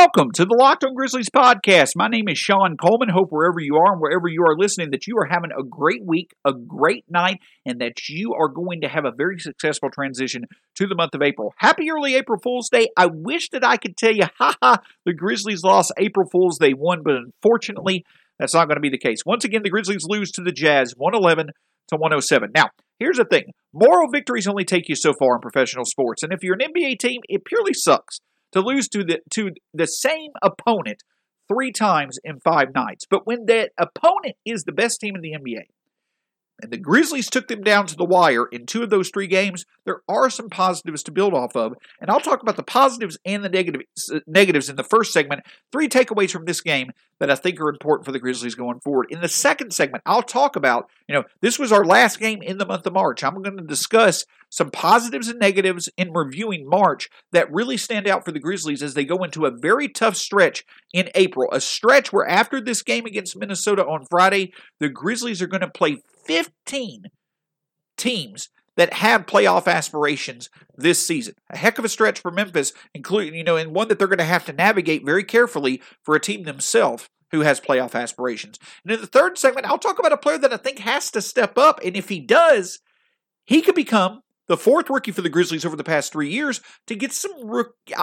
Welcome to the Locked on Grizzlies podcast. My name is Shawn Coleman. Hope wherever you are and wherever you are listening that you are having a great week, a great night, and that you are going to have a very successful transition to the month of April. Happy early April Fool's Day. I wish that I could tell you, haha, the Grizzlies lost April Fool's Day won, but unfortunately, that's not going to be the case. Once again, the Grizzlies lose to the Jazz 111 to 107. Now, here's the thing moral victories only take you so far in professional sports, and if you're an NBA team, it purely sucks to lose to the to the same opponent three times in five nights. But when that opponent is the best team in the NBA, and the Grizzlies took them down to the wire in two of those three games, there are some positives to build off of. And I'll talk about the positives and the negatives, negatives in the first segment. Three takeaways from this game that I think are important for the Grizzlies going forward. In the second segment, I'll talk about, you know, this was our last game in the month of March. I'm going to discuss some positives and negatives in reviewing March that really stand out for the Grizzlies as they go into a very tough stretch in April. A stretch where after this game against Minnesota on Friday, the Grizzlies are going to play 15 teams that have playoff aspirations this season. A heck of a stretch for Memphis, including, you know, and one that they're going to have to navigate very carefully for a team themselves who has playoff aspirations. And in the third segment, I'll talk about a player that I think has to step up. And if he does, he could become the fourth rookie for the Grizzlies over the past three years to get some rookie,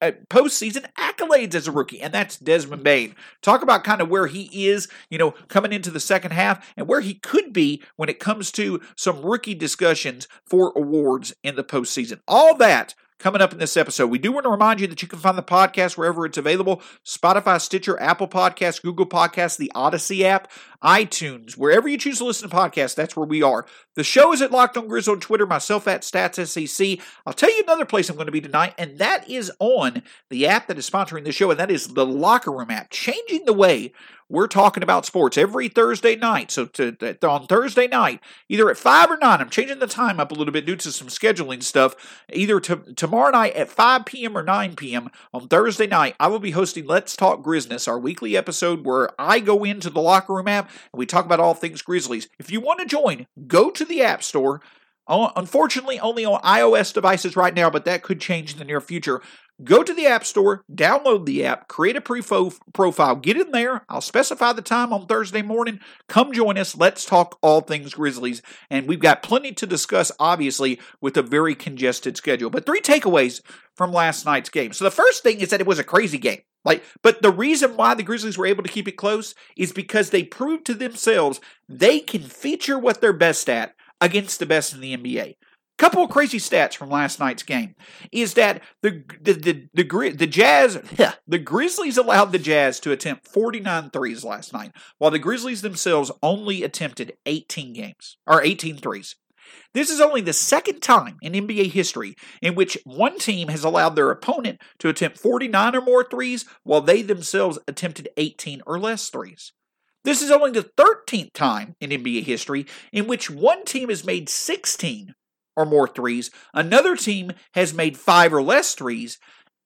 uh, postseason accolades as a rookie, and that's Desmond Bane. Talk about kind of where he is, you know, coming into the second half and where he could be when it comes to some rookie discussions for awards in the postseason. All that coming up in this episode. We do want to remind you that you can find the podcast wherever it's available Spotify, Stitcher, Apple Podcasts, Google Podcasts, the Odyssey app, iTunes, wherever you choose to listen to podcasts, that's where we are. The show is at Locked on Grizz on Twitter, myself at StatsSEC. I'll tell you another place I'm going to be tonight, and that is on the app that is sponsoring the show, and that is the Locker Room app, changing the way we're talking about sports every Thursday night. So to, to, on Thursday night, either at 5 or 9, I'm changing the time up a little bit due to some scheduling stuff. Either to, tomorrow night at 5 p.m. or 9 p.m. on Thursday night, I will be hosting Let's Talk Grizness, our weekly episode where I go into the locker room app and we talk about all things Grizzlies. If you want to join, go to the App Store. Oh, unfortunately, only on iOS devices right now, but that could change in the near future. Go to the App Store, download the app, create a pre profile, get in there. I'll specify the time on Thursday morning. Come join us. Let's talk all things Grizzlies. And we've got plenty to discuss, obviously, with a very congested schedule. But three takeaways from last night's game. So the first thing is that it was a crazy game. Like, but the reason why the Grizzlies were able to keep it close is because they proved to themselves they can feature what they're best at against the best in the NBA. Couple of crazy stats from last night's game is that the the the the, the Jazz the Grizzlies allowed the Jazz to attempt 49 threes last night, while the Grizzlies themselves only attempted 18 games or 18 threes. This is only the second time in NBA history in which one team has allowed their opponent to attempt 49 or more threes while they themselves attempted 18 or less threes. This is only the 13th time in NBA history in which one team has made 16 or more threes, another team has made five or less threes,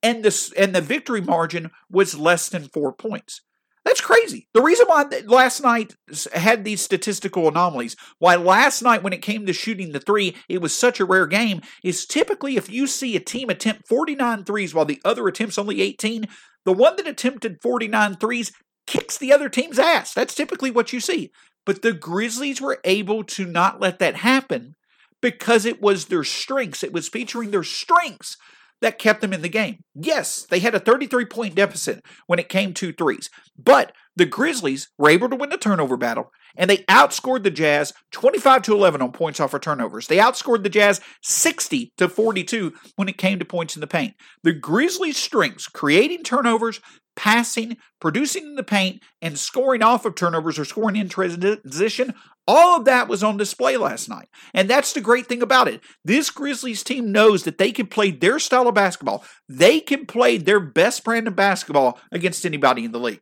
and the and the victory margin was less than four points. That's crazy. The reason why last night had these statistical anomalies, why last night when it came to shooting the three, it was such a rare game, is typically if you see a team attempt 49 threes while the other attempts only 18, the one that attempted 49 threes kicks the other team's ass. That's typically what you see. But the Grizzlies were able to not let that happen because it was their strengths. It was featuring their strengths that kept them in the game. Yes, they had a 33 point deficit when it came to threes, but the Grizzlies were able to win the turnover battle and they outscored the Jazz 25 to 11 on points off of turnovers. They outscored the Jazz 60 to 42 when it came to points in the paint. The Grizzlies' strengths, creating turnovers, passing, producing in the paint, and scoring off of turnovers or scoring in transition, all of that was on display last night. And that's the great thing about it. This Grizzlies team knows that they can play their style of basketball. They can play their best brand of basketball against anybody in the league.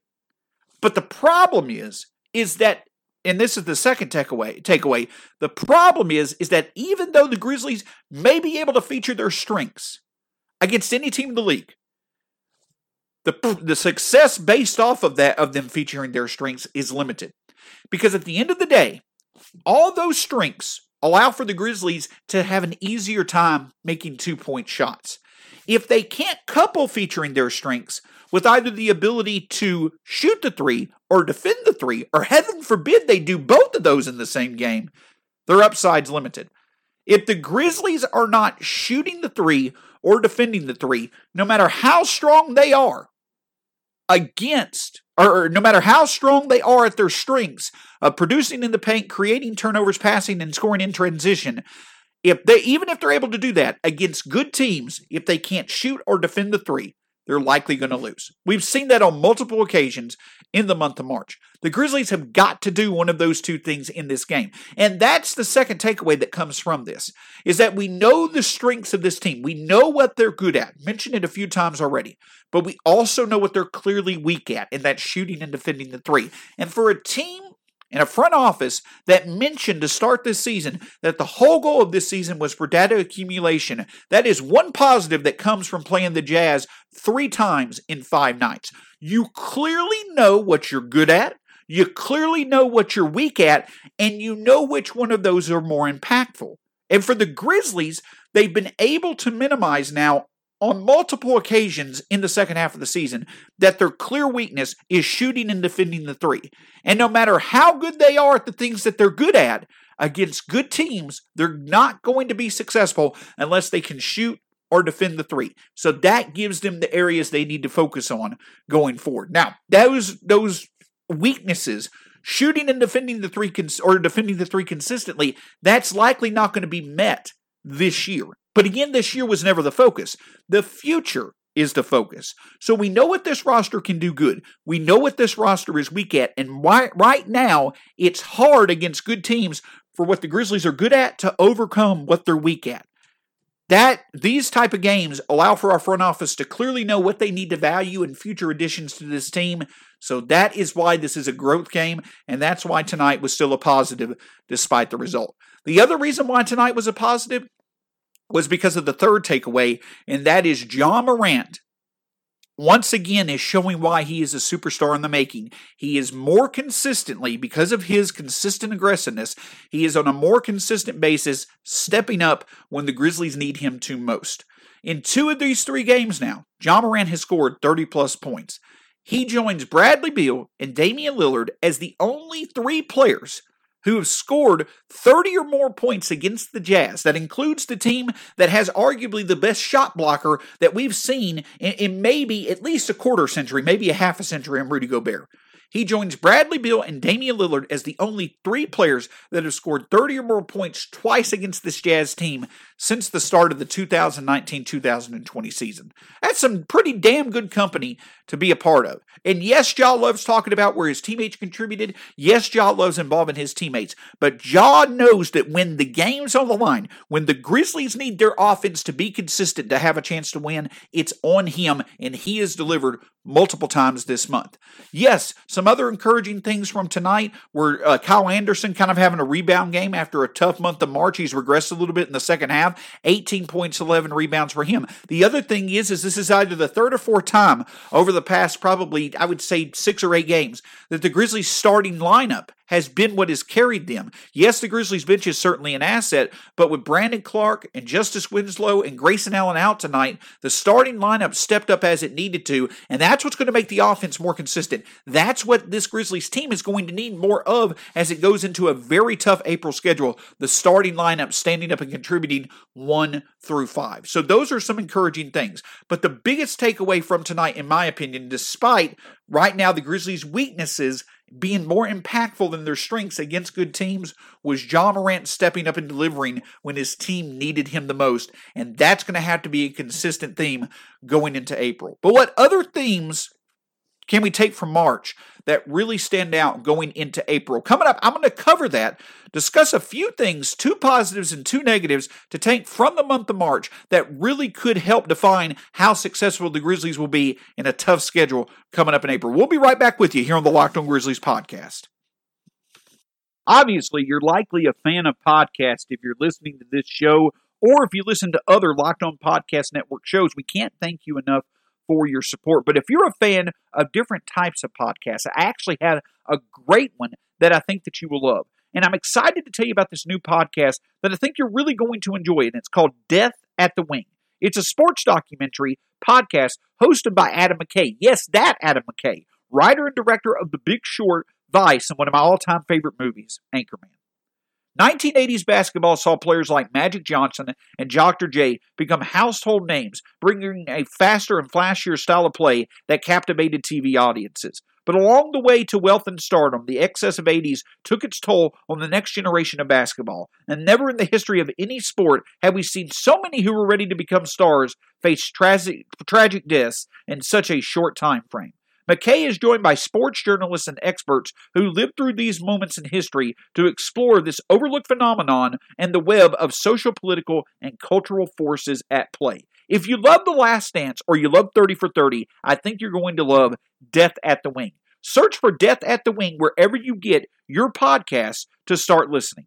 But the problem is, is that and this is the second takeaway takeaway the problem is is that even though the grizzlies may be able to feature their strengths against any team in the league the, the success based off of that of them featuring their strengths is limited. Because at the end of the day all those strengths allow for the grizzlies to have an easier time making two point shots if they can't couple featuring their strengths with either the ability to shoot the three or defend the three, or heaven forbid they do both of those in the same game, their upside's limited. If the Grizzlies are not shooting the three or defending the three, no matter how strong they are against, or, no matter how strong they are at their strengths of producing in the paint, creating turnovers, passing, and scoring in transition, if they even if they're able to do that against good teams, if they can't shoot or defend the three, they're likely going to lose. We've seen that on multiple occasions in the month of March. The Grizzlies have got to do one of those two things in this game. And that's the second takeaway that comes from this is that we know the strengths of this team. We know what they're good at. Mentioned it a few times already. But we also know what they're clearly weak at, and that's shooting and defending the three. And for a team in a front office that mentioned to start this season that the whole goal of this season was for data accumulation. That is one positive that comes from playing the Jazz three times in five nights. You clearly know what you're good at. You clearly know what you're weak at, and you know which one of those are more impactful. And for the Grizzlies, they've been able to minimize now on multiple occasions in the second half of the season that their clear weakness is shooting and defending the three. And no matter how good they are at the things that they're good at against good teams, they're not going to be successful unless they can shoot or defend the three. So that gives them the areas they need to focus on going forward. Now, those those weaknesses shooting and defending the three cons- or defending the three consistently, that's likely not going to be met this year. But again, this year was never the focus. The future is the focus. So we know what this roster can do good. We know what this roster is weak at. And why, right now, it's hard against good teams for what the Grizzlies are good at to overcome what they're weak at. That these type of games allow for our front office to clearly know what they need to value in future additions to this team. So that is why this is a growth game, and that's why tonight was still a positive despite the result. The other reason why tonight was a positive was because of the third takeaway, and that is Ja Morant once again is showing why he is a superstar in the making. He is more consistently, because of his consistent aggressiveness, he is on a more consistent basis stepping up when the Grizzlies need him to most. In two of these three games now, Ja Morant has scored 30 plus points. He joins Bradley Beal and Damian Lillard as the only three players who have scored 30 or more points against the Jazz. That includes the team that has arguably the best shot blocker that we've seen in, in maybe at least a quarter century, maybe a half a century in Rudy Gobert. He joins Bradley Beal and Damian Lillard as the only three players that have scored 30 or more points twice against this Jazz team since the start of the 2019 2020 season. That's some pretty damn good company to be a part of. And yes, Ja loves talking about where his teammates contributed. Yes, Ja loves involving his teammates. But Ja knows that when the game's on the line, when the Grizzlies need their offense to be consistent to have a chance to win, it's on him, and he has delivered multiple times this month. Yes, Some other encouraging things from tonight were uh, Kyle Anderson kind of having a rebound game after a tough month of March. He's regressed a little bit in the second half. 18 points, 11 rebounds for him. The other thing is, is this is either the third or fourth time over the past probably, I would say, six or eight games that the Grizzlies starting lineup has been what has carried them. Yes, the Grizzlies bench is certainly an asset, but with Brandon Clarke and Justice Winslow and Grayson Allen out tonight, the starting lineup stepped up as it needed to, and that's what's going to make the offense more consistent. That's what this Grizzlies team is going to need more of as it goes into a very tough April schedule. The starting lineup standing up and contributing one through five. So those are some encouraging things. But the biggest takeaway from tonight, in my opinion, despite right now the Grizzlies' weaknesses being more impactful than their strengths against good teams was Ja Morant stepping up and delivering when his team needed him the most. And that's going to have to be a consistent theme going into April. But what other themes can we take from March that really stand out going into April? Coming up, I'm going to cover that, discuss a few things, two positives and two negatives to take from the month of March that really could help define how successful the Grizzlies will be in a tough schedule coming up in April. We'll be right back with you here on the Locked On Grizzlies podcast. Obviously, you're likely a fan of podcasts if you're listening to this show or if you listen to other Locked On Podcast Network shows. We can't thank you enough for your support. But if you're a fan of different types of podcasts, I actually had a great one that I think that you will love. And I'm excited to tell you about this new podcast that I think you're really going to enjoy. And it's called Death at the Wing. It's a sports documentary podcast hosted by Adam McKay. Yes, that Adam McKay, writer and director of The Big Short, Vice, and one of my all time favorite movies, Anchorman. 1980s basketball saw players like Magic Johnson and Dr. J become household names, bringing a faster and flashier style of play that captivated TV audiences. But along the way to wealth and stardom, the excess of 80s took its toll on the next generation of basketball. And never in the history of any sport have we seen so many who were ready to become stars face tragic, tragic deaths in such a short time frame. McKay is joined by sports journalists and experts who lived through these moments in history to explore this overlooked phenomenon and the web of social, political, and cultural forces at play. If you love The Last Dance or you love 30 for 30, I think you're going to love Death at the Wing. Search for Death at the Wing wherever you get your podcasts to start listening.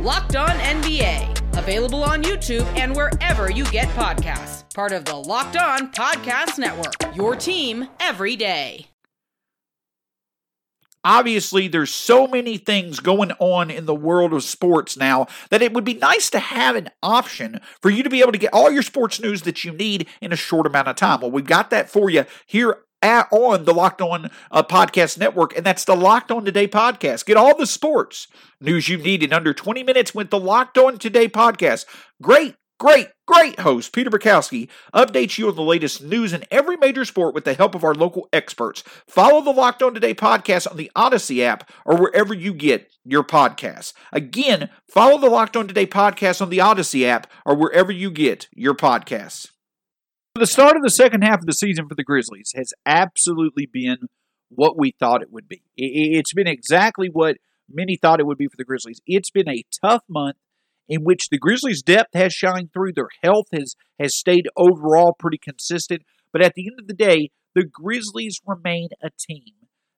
Locked On NBA, available on YouTube and wherever you get podcasts. Part of the Locked On Podcast Network. Your team every day obviously there's so many things going on in the world of sports now that it would be nice to have an option for you to be able to get all your sports news that you need in a short amount of time. Well, we've got that for you here at, on the Locked On uh, Podcast Network, and that's the Locked On Today podcast. Get all the sports news you need in under 20 minutes with the Locked On Today podcast. Great Great, great host Peter Bukowski updates you on the latest news in every major sport with the help of our local experts. Follow the Locked On Today podcast on the Odyssey app or wherever you get your podcasts. Again, follow the Locked On Today podcast on the Odyssey app or wherever you get your podcasts. The start of the second half of the season for the Grizzlies has absolutely been what we thought it would be. It's been exactly what many thought it would be for the Grizzlies. It's been a tough month in which the Grizzlies' depth has shined through. Their health has, has stayed overall pretty consistent. But at the end of the day, the Grizzlies remain a team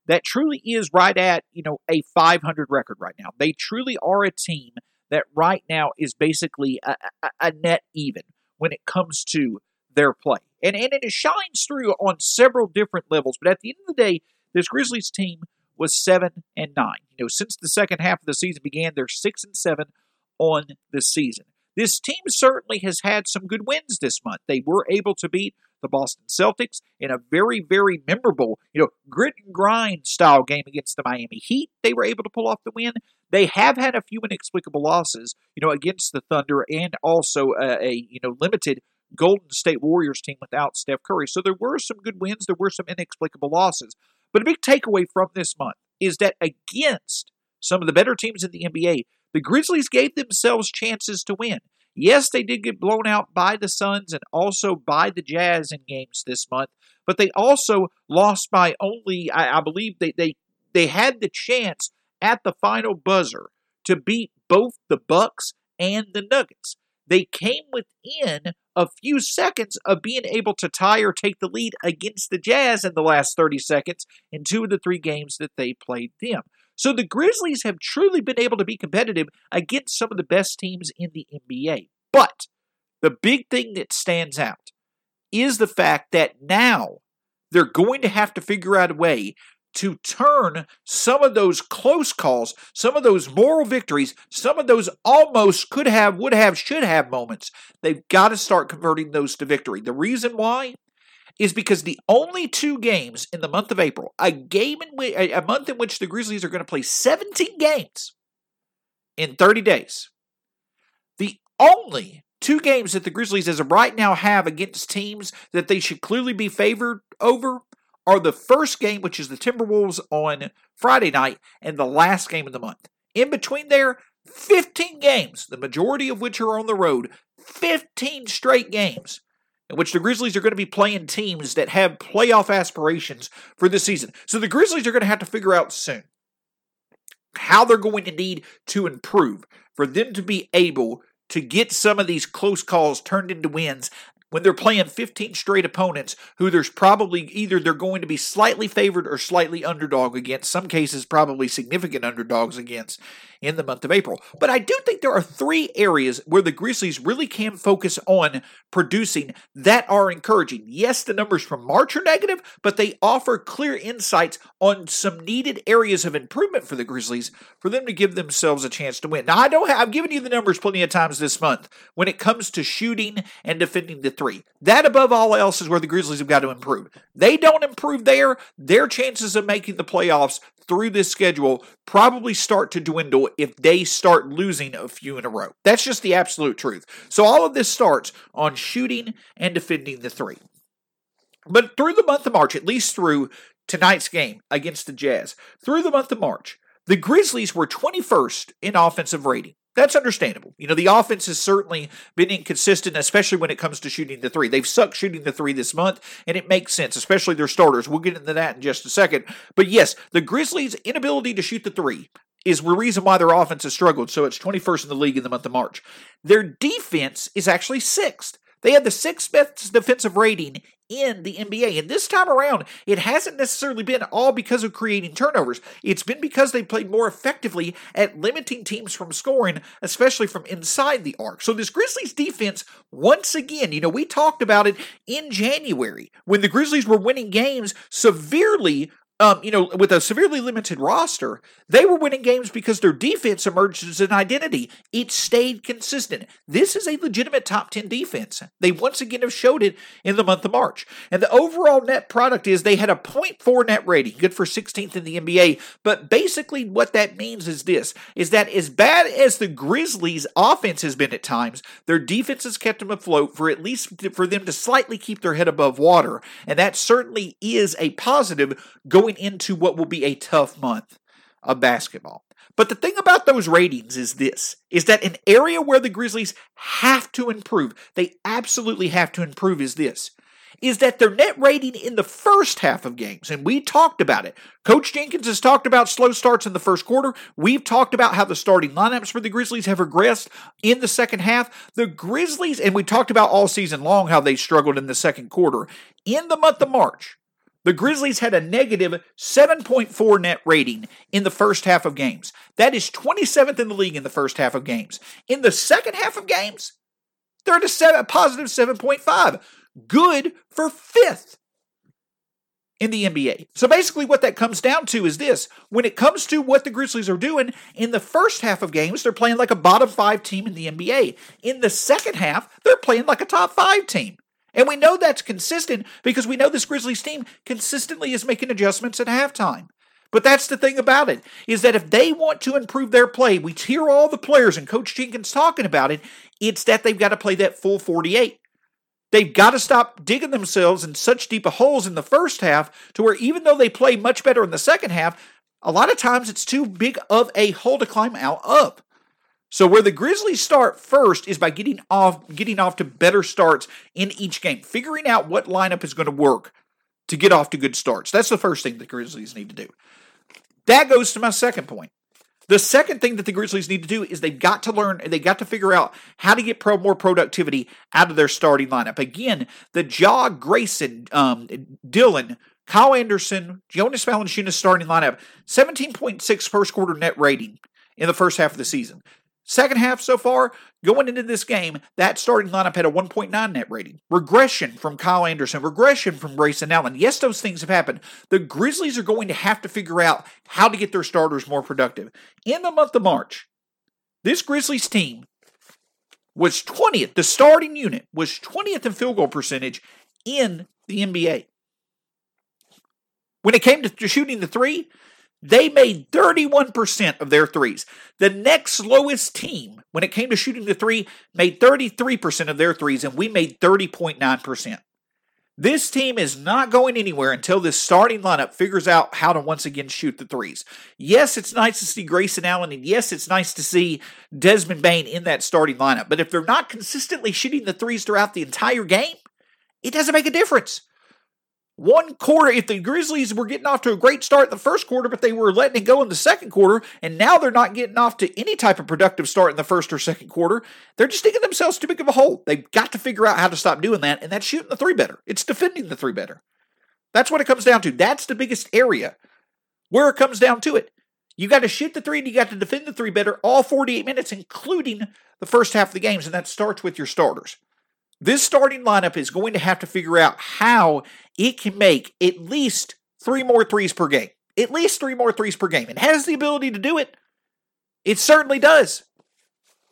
that truly is right at, you know, a 500 record right now. They truly are a team that right now is basically a, a, a net even when it comes to their play. And, and it shines through on several different levels. But at the end of the day, this Grizzlies team was seven and nine. You know, since the second half of the season began, they're six and seven on the season. This team certainly has had some good wins this month. They were able to beat the Boston Celtics in a very, very memorable, you know, grit and grind style game against the Miami Heat. They were able to pull off the win. They have had a few inexplicable losses, you know, against the Thunder and also a, a you know limited Golden State Warriors team without Steph Curry. So there were some good wins. There were some inexplicable losses. But a big takeaway from this month is that against some of the better teams in the NBA, the Grizzlies gave themselves chances to win. Yes, they did get blown out by the Suns and also by the Jazz in games this month, but they also lost by only, I, I believe, they, they they had the chance at the final buzzer to beat both the Bucks and the Nuggets. They came within a few seconds of being able to tie or take the lead against the Jazz in the last 30 seconds in two of the three games that they played them. So the Grizzlies have truly been able to be competitive against some of the best teams in the NBA. But the big thing that stands out is the fact that now they're going to have to figure out a way to turn some of those close calls, some of those moral victories, some of those almost could have, would have, should have moments. They've got to start converting those to victory. The reason why is because the only two games in the month of April, a game in which, a month in which the Grizzlies are going to play 17 games in 30 days. The only two games that the Grizzlies as of right now have against teams that they should clearly be favored over are the first game, which is the Timberwolves on Friday night, and the last game of the month. In between there, 15 games, the majority of which are on the road, 15 straight games in which the Grizzlies are going to be playing teams that have playoff aspirations for this season. So the Grizzlies are going to have to figure out soon how they're going to need to improve for them to be able to get some of these close calls turned into wins when they're playing 15 straight opponents who there's probably either they're going to be slightly favored or slightly underdog against, some cases probably significant underdogs against in the month of April. But I do think there are three areas where the Grizzlies really can focus on producing that are encouraging. Yes, the numbers from March are negative, but they offer clear insights on some needed areas of improvement for the Grizzlies for them to give themselves a chance to win. Now, I don't have, I've given you the numbers plenty of times this month when it comes to shooting and defending the three. That above all else is where the Grizzlies have got to improve. They don't improve there, their chances of making the playoffs through this schedule probably start to dwindle if they start losing a few in a row. That's just the absolute truth. So all of this starts on shooting and defending the three. But through the month of March, at least through tonight's game against the Jazz, through the month of March, the Grizzlies were 21st in offensive rating. That's understandable. You know, the offense has certainly been inconsistent, especially when it comes to shooting the three. They've sucked shooting the three this month, and it makes sense, especially their starters. We'll get into that in just a second. But yes, the Grizzlies' inability to shoot the three is the reason why their offense has struggled. So it's 21st in the league in the month of March. Their defense is actually sixth. They had the sixth best defensive rating in the NBA. And this time around, it hasn't necessarily been all because of creating turnovers. It's been because they played more effectively at limiting teams from scoring, especially from inside the arc. So this Grizzlies defense, once again, you know, we talked about it in January when the Grizzlies were winning games severely um, you know, with a severely limited roster, they were winning games because their defense emerged as an identity. It stayed consistent. This is a legitimate top 10 defense. They once again have showed it in the month of March. And the overall net product is they had a 0.4 net rating, good for 16th in the NBA. But basically, what that means is this is that as bad as the Grizzlies' offense has been at times, their defense has kept them afloat for at least for them to slightly keep their head above water. And that certainly is a positive going going into what will be a tough month of basketball. But the thing about those ratings is this is that an area where the Grizzlies have to improve, they absolutely have to improve is this is that their net rating in the first half of games, and we talked about it. Coach Jenkins has talked about slow starts in the first quarter. We've talked about how the starting lineups for the Grizzlies have regressed in the second half. The Grizzlies, and we talked about all season long how they struggled in the second quarter. In the month of March, the Grizzlies had a negative 7.4 net rating in the first half of games. That is 27th in the league in the first half of games. In the second half of games, they're at a, seven, a positive 7.5. Good for fifth in the NBA. So basically, what that comes down to is this when it comes to what the Grizzlies are doing in the first half of games, they're playing like a bottom five team in the NBA. In the second half, they're playing like a top five team. And we know that's consistent because we know this Grizzlies team consistently is making adjustments at halftime. But that's the thing about it, is that if they want to improve their play, we hear all the players and Coach Jenkins talking about it, it's that they've got to play that full 48. They've got to stop digging themselves in such deep holes in the first half to where even though they play much better in the second half, a lot of times it's too big of a hole to climb out of. So where the Grizzlies start first is by getting off getting off to better starts in each game, figuring out what lineup is going to work to get off to good starts. That's the first thing the Grizzlies need to do. That goes to my second point. The second thing that the Grizzlies need to do is they've got to learn, and they got to figure out how to get pro, more productivity out of their starting lineup. Again, the Ja, Grayson, um, Dillon, Kyle Anderson, Jonas Valanciunas starting lineup, 17.6 first quarter net rating in the first half of the season. Second half so far, going into this game, that starting lineup had a 1.9 net rating. Regression from Kyle Anderson, regression from Grayson Allen. Yes, those things have happened. The Grizzlies are going to have to figure out how to get their starters more productive. In the month of March, this Grizzlies team was 20th, the starting unit was 20th in field goal percentage in the NBA. When it came to shooting the three, they made 31% of their threes. The next lowest team, when it came to shooting the three, made 33% of their threes, and we made 30.9%. This team is not going anywhere until this starting lineup figures out how to once again shoot the threes. Yes, it's nice to see Grayson Allen, and yes, it's nice to see Desmond Bane in that starting lineup. But if they're not consistently shooting the threes throughout the entire game, it doesn't make a difference one quarter, if the Grizzlies were getting off to a great start in the first quarter, but they were letting it go in the second quarter, and now they're not getting off to any type of productive start in the first or second quarter, they're just digging themselves too big of a hole. They've got to figure out how to stop doing that, and that's shooting the three better. It's defending the three better. That's what it comes down to. That's the biggest area where it comes down to it. You got to shoot the three and you got to defend the three better all 48 minutes, including the first half of the games, and that starts with your starters. This starting lineup is going to have to figure out how it can make at least three more threes per game. At least three more threes per game. It has the ability to do it. It certainly does.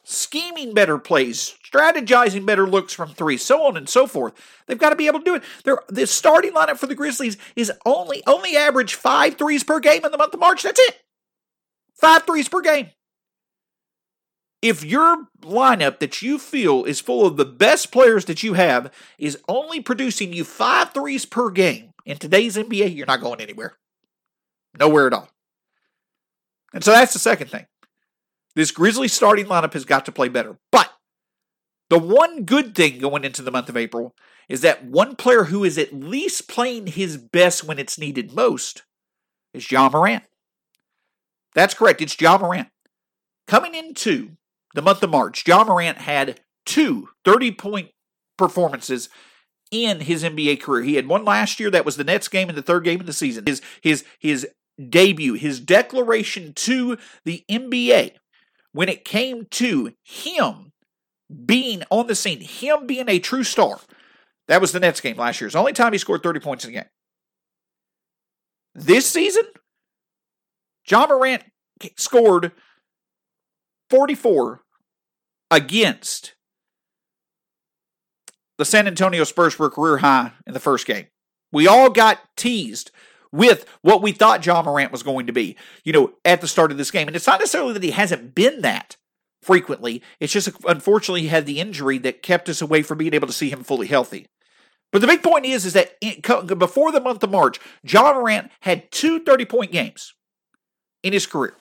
Scheming better plays, strategizing better looks from three, so on and so forth. They've got to be able to do it. They're, the starting lineup for the Grizzlies is only only average five threes per game in the month of March. That's it. Five threes per game. If your lineup that you feel is full of the best players that you have is only producing you five threes per game in today's NBA, you're not going anywhere. Nowhere at all. And so that's the second thing. This Grizzlies starting lineup has got to play better. But the one good thing going into the month of April is that one player who is at least playing his best when it's needed most is Ja Morant. That's correct. It's Ja Morant. Coming into the month of March, Ja Morant had two 30 point performances in his NBA career. He had one last year that was the Nets game in the third game of the season. His his his debut, his declaration to the NBA when it came to him being on the scene, him being a true star. That was the Nets game last year. It's the only time he scored 30 points in a game. This season, Ja Morant scored 44 against the San Antonio Spurs a career high in the first game. We all got teased with what we thought Ja Morant was going to be, you know, at the start of this game. And it's not necessarily that he hasn't been that frequently. It's just unfortunately he had the injury that kept us away from being able to see him fully healthy. But the big point is, is that before the month of March, Ja Morant had two 30 point games in his career.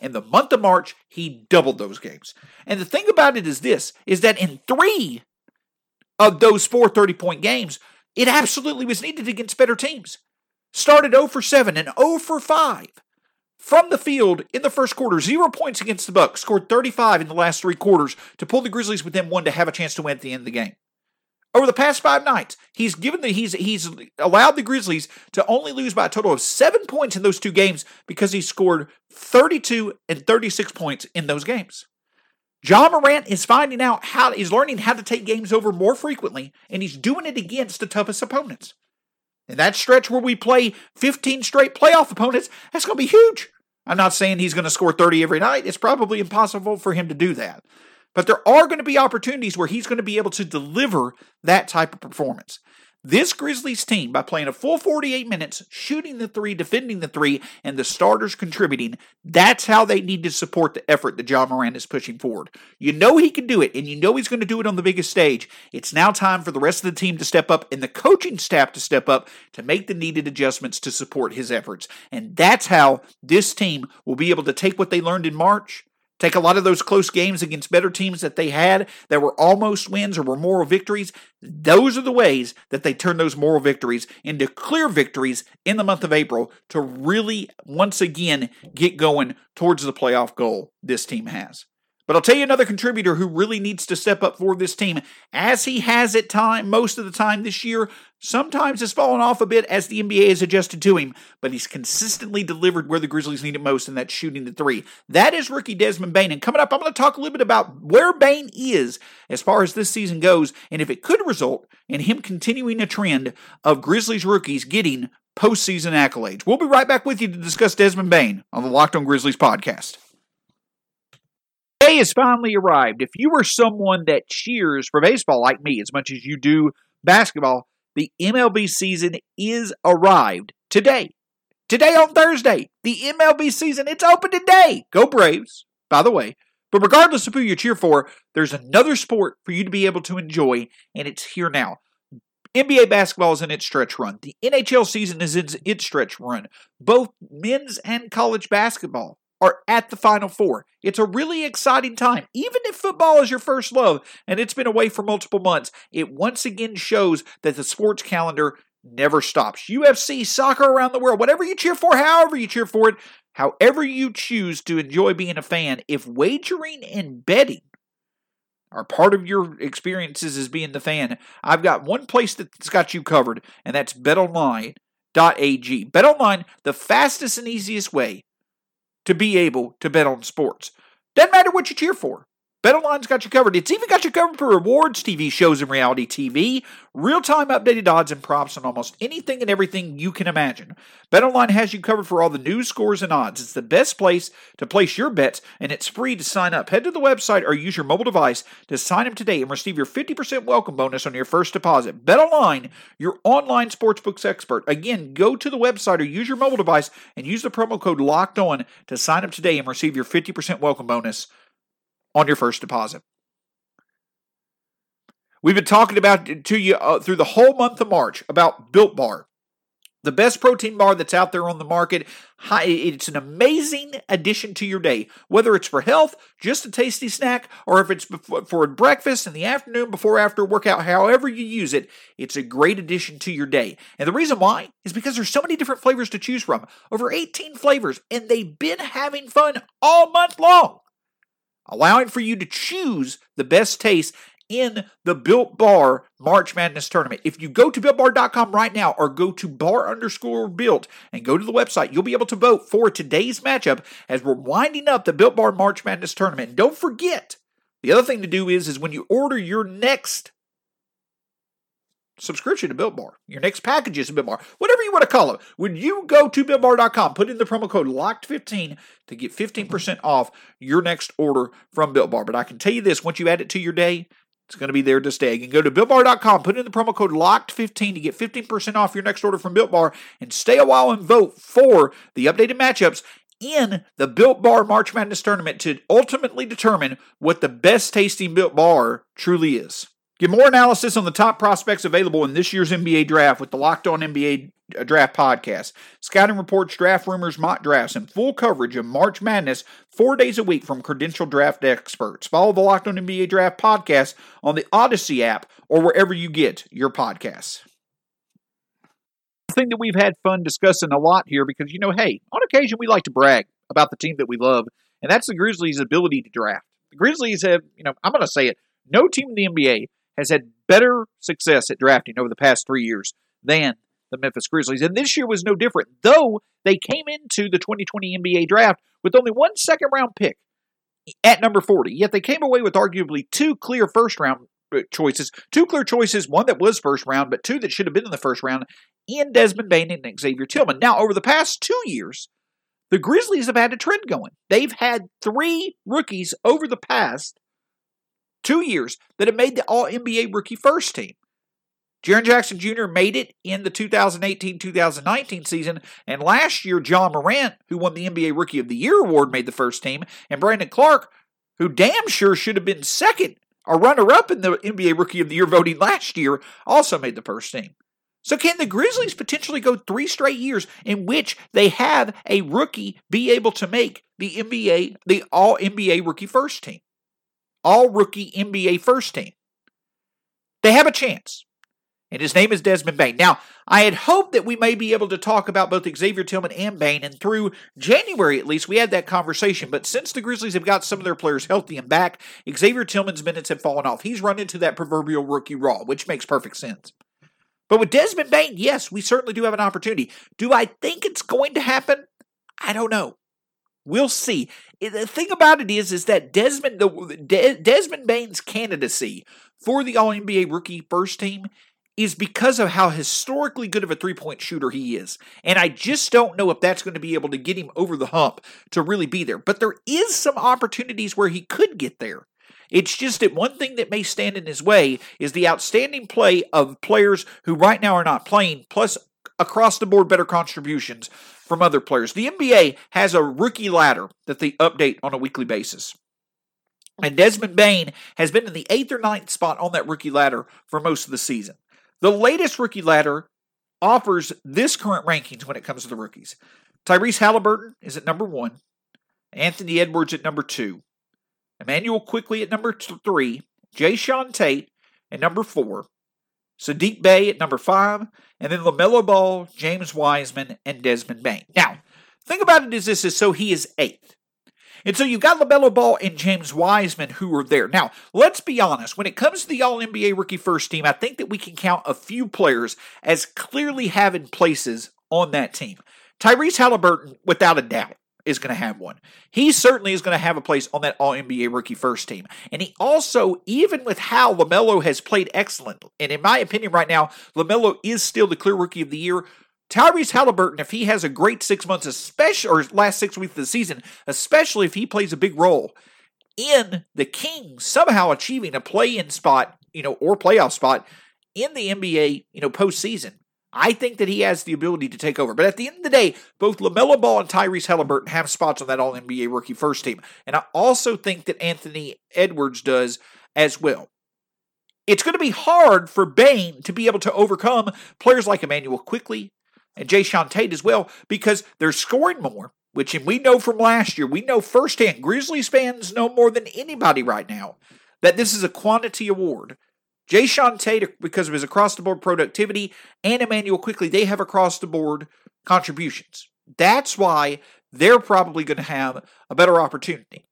In the month of March, he doubled those games. And the thing about it is this is that in three of those four 30 point games, it absolutely was needed against better teams. Started 0 for 7 and 0 for 5 from the field in the first quarter. Zero points against the Bucks. Scored 35 in the last three quarters to pull the Grizzlies within one to have a chance to win at the end of the game. Over the past five nights, he's given the he's he's allowed the Grizzlies to only lose by a total of seven points in those two games because he scored 32 and 36 points in those games. Ja Morant is finding out how he's learning how to take games over more frequently, and he's doing it against the toughest opponents. In that stretch where we play 15 straight playoff opponents, that's going to be huge. I'm not saying he's going to score 30 every night. It's probably impossible for him to do that. But there are going to be opportunities where he's going to be able to deliver that type of performance. This Grizzlies team, by playing a full 48 minutes, shooting the three, defending the three, and the starters contributing, that's how they need to support the effort that Ja Morant is pushing forward. You know he can do it, and you know he's going to do it on the biggest stage. It's now time for the rest of the team to step up and the coaching staff to step up to make the needed adjustments to support his efforts. And that's how this team will be able to take what they learned in March take a lot of those close games against better teams that they had that were almost wins or were moral victories. Those are the ways that they turn those moral victories into clear victories in the month of April to really, once again, get going towards the playoff goal this team has. But I'll tell you another contributor who really needs to step up for this team, as he has at time most of the time this year. Sometimes has fallen off a bit as the NBA has adjusted to him, but he's consistently delivered where the Grizzlies need it most, and that's shooting the three. That is rookie Desmond Bane. And coming up, I'm going to talk a little bit about where Bane is as far as this season goes, and if it could result in him continuing a trend of Grizzlies rookies getting postseason accolades. We'll be right back with you to discuss Desmond Bane on the Locked On Grizzlies podcast day has finally arrived. If you are someone that cheers for baseball like me as much as you do basketball, the MLB season is arrived today. Today on Thursday, the MLB season, it's open today. Go Braves, by the way. But regardless of who you cheer for, there's another sport for you to be able to enjoy, and it's here now. NBA basketball is in its stretch run. The NHL season is in its stretch run. Both men's and college basketball are at the Final Four. It's a really exciting time. Even if football is your first love and it's been away for multiple months, it once again shows that the sports calendar never stops. UFC, soccer around the world, whatever you cheer for, however you cheer for it, however you choose to enjoy being a fan, if wagering and betting are part of your experiences as being the fan, I've got one place that's got you covered, and that's betonline.ag. BetOnline, the fastest and easiest way to be able to bet on sports. Doesn't matter what you cheer for. BetOnline's got you covered. It's even got you covered for rewards, TV shows, and reality TV. Real time updated odds and props on almost anything and everything you can imagine. BetOnline has you covered for all the news, scores, and odds. It's the best place to place your bets, and it's free to sign up. Head to the website or use your mobile device to sign up today and receive your 50% welcome bonus on your first deposit. BetOnline, your online sportsbooks expert. Again, go to the website or use your mobile device and use the promo code LOCKED ON to sign up today and receive your 50% welcome bonus on your first deposit. We've been talking about to you uh, through the whole month of March about Built Bar, the best protein bar that's out there on the market. It's an amazing addition to your day, whether it's for health, just a tasty snack, or if it's for breakfast in the afternoon, before after workout, however you use it, it's a great addition to your day. And the reason why is because there's so many different flavors to choose from, over 18 flavors, and they've been having fun all month long allowing for you to choose the best taste in the Built Bar March Madness tournament. If you go to builtbar.com right now or go to bar underscore built and go to the website, you'll be able to vote for today's matchup as we're winding up the Built Bar March Madness tournament. And don't forget, the other thing to do is, is when you order your next subscription to Built your next packages to Built Bar, whatever you want to call it. When you go to BuiltBar.com, put in the promo code LOCKED15 to get 15% off your next order from Built. But I can tell you this, once you add it to your day, it's going to be there to stay. You can go to BuiltBar.com, put in the promo code LOCKED15 to get 15% off your next order from Built and stay a while and vote for the updated matchups in the Built Bar March Madness tournament to ultimately determine what the best tasting Built Bar truly is. Get more analysis on the top prospects available in this year's NBA draft with the Locked On NBA uh, Draft podcast. Scouting reports, draft rumors, mock drafts, and full coverage of March Madness four days a week from credentialed draft experts. Follow the Locked On NBA Draft podcast on the Odyssey app or wherever you get your podcasts. Thing that we've had fun discussing a lot here because, you know, hey, on occasion we like to brag about the team that we love, and that's the Grizzlies' ability to draft. The Grizzlies have, you know, I'm going to say it, no team in the NBA has had better success at drafting over the past three years than the Memphis Grizzlies. And this year was no different, though they came into the 2020 NBA draft with only one second round pick at number 40. Yet they came away with arguably two clear first round uh, choices, two clear choices, one that was first round, but two that should have been in the first round in Desmond Bane and Xavier Tillman. Now, over the past two years, the Grizzlies have had a trend going. They've had three rookies over the past two years that have made the All NBA rookie first team. Jaren Jackson Jr. made it in the 2018 2019 season, and last year, Ja Morant, who won the NBA Rookie of the Year award, made the first team, and Brandon Clarke, who damn sure should have been second, a runner up in the NBA Rookie of the Year voting last year, also made the first team. So, can the Grizzlies potentially go three straight years in which they have a rookie be able to make the NBA, the All NBA rookie first team? All rookie NBA first team. They have a chance. And his name is Desmond Bane. Now, I had hoped that we may be able to talk about both Xavier Tillman and Bane, and through January at least, we had that conversation. But since the Grizzlies have got some of their players healthy and back, Xavier Tillman's minutes have fallen off. He's run into that proverbial rookie raw, which makes perfect sense. But with Desmond Bane, yes, we certainly do have an opportunity. Do I think it's going to happen? I don't know. We'll see. The thing about it is, is that Desmond, the Desmond Bane's candidacy for the All NBA rookie first team is because of how historically good of a three point shooter he is. And I just don't know if that's going to be able to get him over the hump to really be there. But there is some opportunities where he could get there. It's just that one thing that may stand in his way is the outstanding play of players who right now are not playing, plus across the board better contributions from other players. The NBA has a rookie ladder that they update on a weekly basis. And Desmond Bane has been in the eighth or ninth spot on that rookie ladder for most of the season. The latest rookie ladder offers this current rankings when it comes to the rookies. Tyrese Halliburton is at number one, Anthony Edwards at number two, Immanuel Quickley at number three, Jae'Sean Tate at number four, Saddiq Bey at number five, and then LaMelo Ball, James Wiseman, and Desmond Bane. Now, think about it as this is so he is eighth. And so you've got LaMelo Ball and James Wiseman who are there. Now, let's be honest. When it comes to the All NBA rookie first team, I think that we can count a few players as clearly having places on that team. Tyrese Halliburton, without a doubt, is going to have one. He certainly is going to have a place on that All NBA rookie first team. And he also, even with how LaMelo has played excellent, and in my opinion right now, LaMelo is still the clear rookie of the year. Tyrese Halliburton, if he has a great six months, especially or last six weeks of the season, especially if he plays a big role in the Kings somehow achieving a play-in spot, you know, or playoff spot in the NBA, you know, postseason, I think that he has the ability to take over. But at the end of the day, both LaMelo Ball and Tyrese Halliburton have spots on that All NBA rookie first team. And I also think that Anthony Edwards does as well. It's going to be hard for Bane to be able to overcome players like Immanuel Quickley and Jae'Sean Tate as well because they're scoring more, which we know from last year. We know firsthand, Grizzlies fans know more than anybody right now that this is a quantity award. Jae'Sean Tate, because of his across the board productivity, and Immanuel Quickley, they have across the board contributions. That's why they're probably going to have a better opportunity.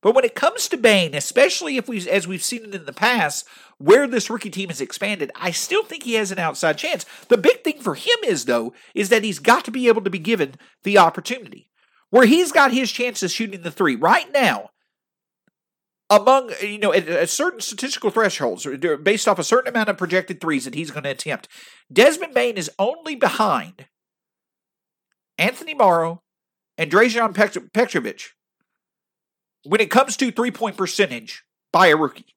But when it comes to Bane, especially if we, as we've seen it in the past, where this rookie team has expanded, I still think he has an outside chance. The big thing for him is, though, is that he's got to be able to be given the opportunity. Where he's got his chances shooting the three right now, among you know at, at certain statistical thresholds, based off a certain amount of projected threes that he's going to attempt, Desmond Bane is only behind Anthony Morrow and Drazen Petrovic when it comes to three point percentage by a rookie.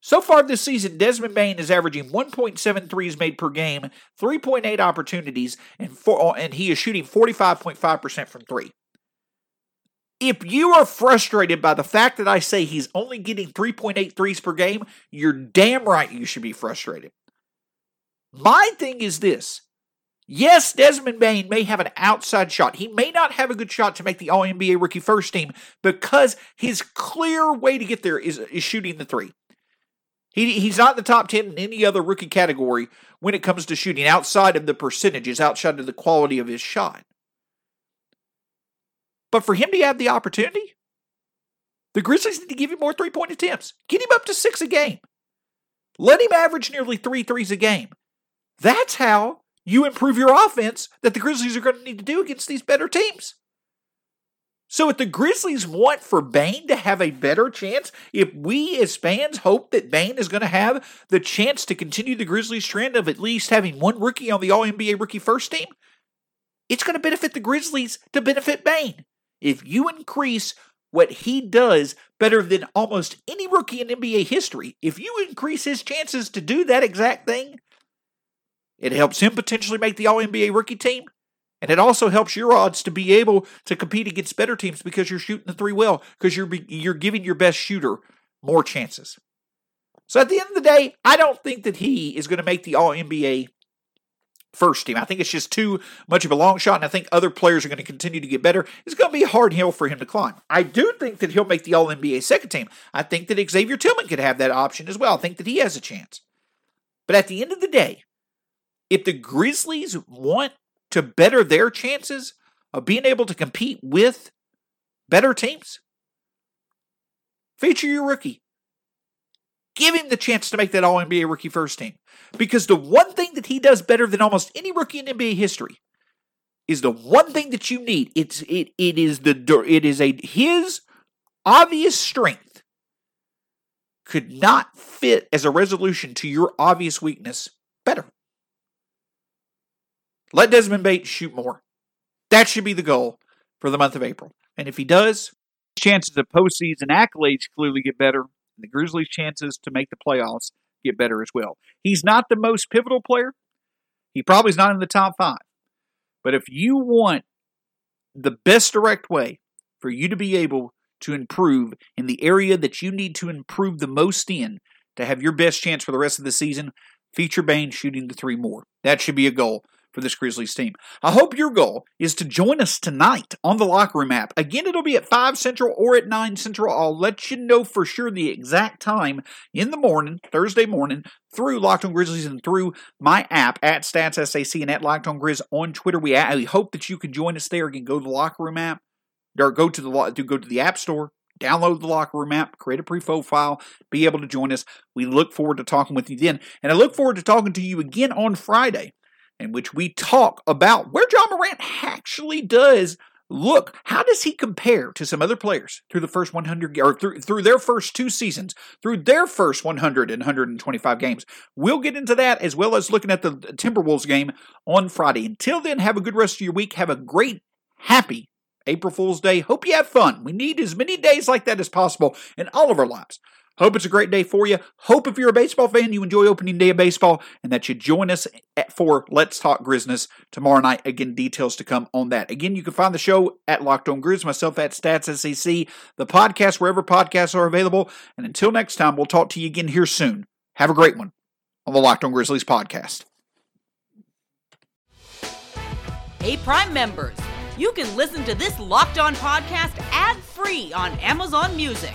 So far this season, Desmond Bane is averaging 1.7 threes made per game, 3.8 opportunities, and, four, and he is shooting 45.5% from three. If you are frustrated by the fact that I say he's only getting 3.8 threes per game, you're damn right you should be frustrated. My thing is this Yes, Desmond Bane may have an outside shot. He may not have a good shot to make the All NBA rookie first team because his clear way to get there is, is shooting the three. He, he's not in the top 10 in any other rookie category when it comes to shooting outside of the percentages, outside of the quality of his shot. But for him to have the opportunity, the Grizzlies need to give him more three point attempts. Get him up to six a game. Let him average nearly three threes a game. That's how you improve your offense that the Grizzlies are going to need to do against these better teams. So, if the Grizzlies want for Bane to have a better chance, if we as fans hope that Bane is going to have the chance to continue the Grizzlies' trend of at least having one rookie on the All NBA rookie first team, it's going to benefit the Grizzlies to benefit Bane. If you increase what he does better than almost any rookie in NBA history, if you increase his chances to do that exact thing, it helps him potentially make the All NBA rookie team. And it also helps your odds to be able to compete against better teams because you're shooting the three well, because you're you're giving your best shooter more chances. So at the end of the day, I don't think that he is going to make the All NBA first team. I think it's just too much of a long shot, and I think other players are going to continue to get better. It's going to be a hard hill for him to climb. I do think that he'll make the All NBA second team. I think that Xavier Tillman could have that option as well. I think that he has a chance. But at the end of the day, if the Grizzlies want to better their chances of being able to compete with better teams, feature your rookie. Give him the chance to make that All NBA rookie first team. Because the one thing that he does better than almost any rookie in NBA history is the one thing that you need. It's it it is the it is a his obvious strength could not fit as a resolution to your obvious weakness better. Let Desmond Bane shoot more. That should be the goal for the month of April. And if he does, chances of postseason accolades clearly get better. And the Grizzlies' chances to make the playoffs get better as well. He's not the most pivotal player. He probably is not in the top five. But if you want the best direct way for you to be able to improve in the area that you need to improve the most in to have your best chance for the rest of the season, feature Bane shooting the three more. That should be a goal for this Grizzlies team. I hope your goal is to join us tonight on the Locker Room app. Again, it'll be at 5 Central or at 9 Central. I'll let you know for sure the exact time in the morning, Thursday morning, through Locked On Grizzlies and through my app at StatsSAC and at Locked On Grizz on Twitter. We, hope that you can join us there. Again, go to the Locker Room app or go to the go to the App Store, download the locker room app, create a pre profile, be able to join us. We look forward to talking with you then. And I look forward to talking to you again on Friday in which we talk about where Ja Morant actually does look. How does he compare to some other players through the first 100 or through through their first two seasons, through their first 100 and 125 games? We'll get into that as well as looking at the Timberwolves game on Friday. Until then, have a good rest of your week. Have a great, happy April Fool's Day. Hope you have fun. We need as many days like that as possible in all of our lives. Hope it's a great day for you. Hope if you're a baseball fan, you enjoy opening day of baseball and that you join us at, for Let's Talk Grizness tomorrow night. Again, details to come on that. Again, you can find the show at Locked On Grizz, myself at Stats SEC, the podcast wherever podcasts are available. And until next time, we'll talk to you again here soon. Have a great one on the Locked On Grizzlies podcast. Hey, Prime members, you can listen to this Locked On podcast ad free on Amazon Music.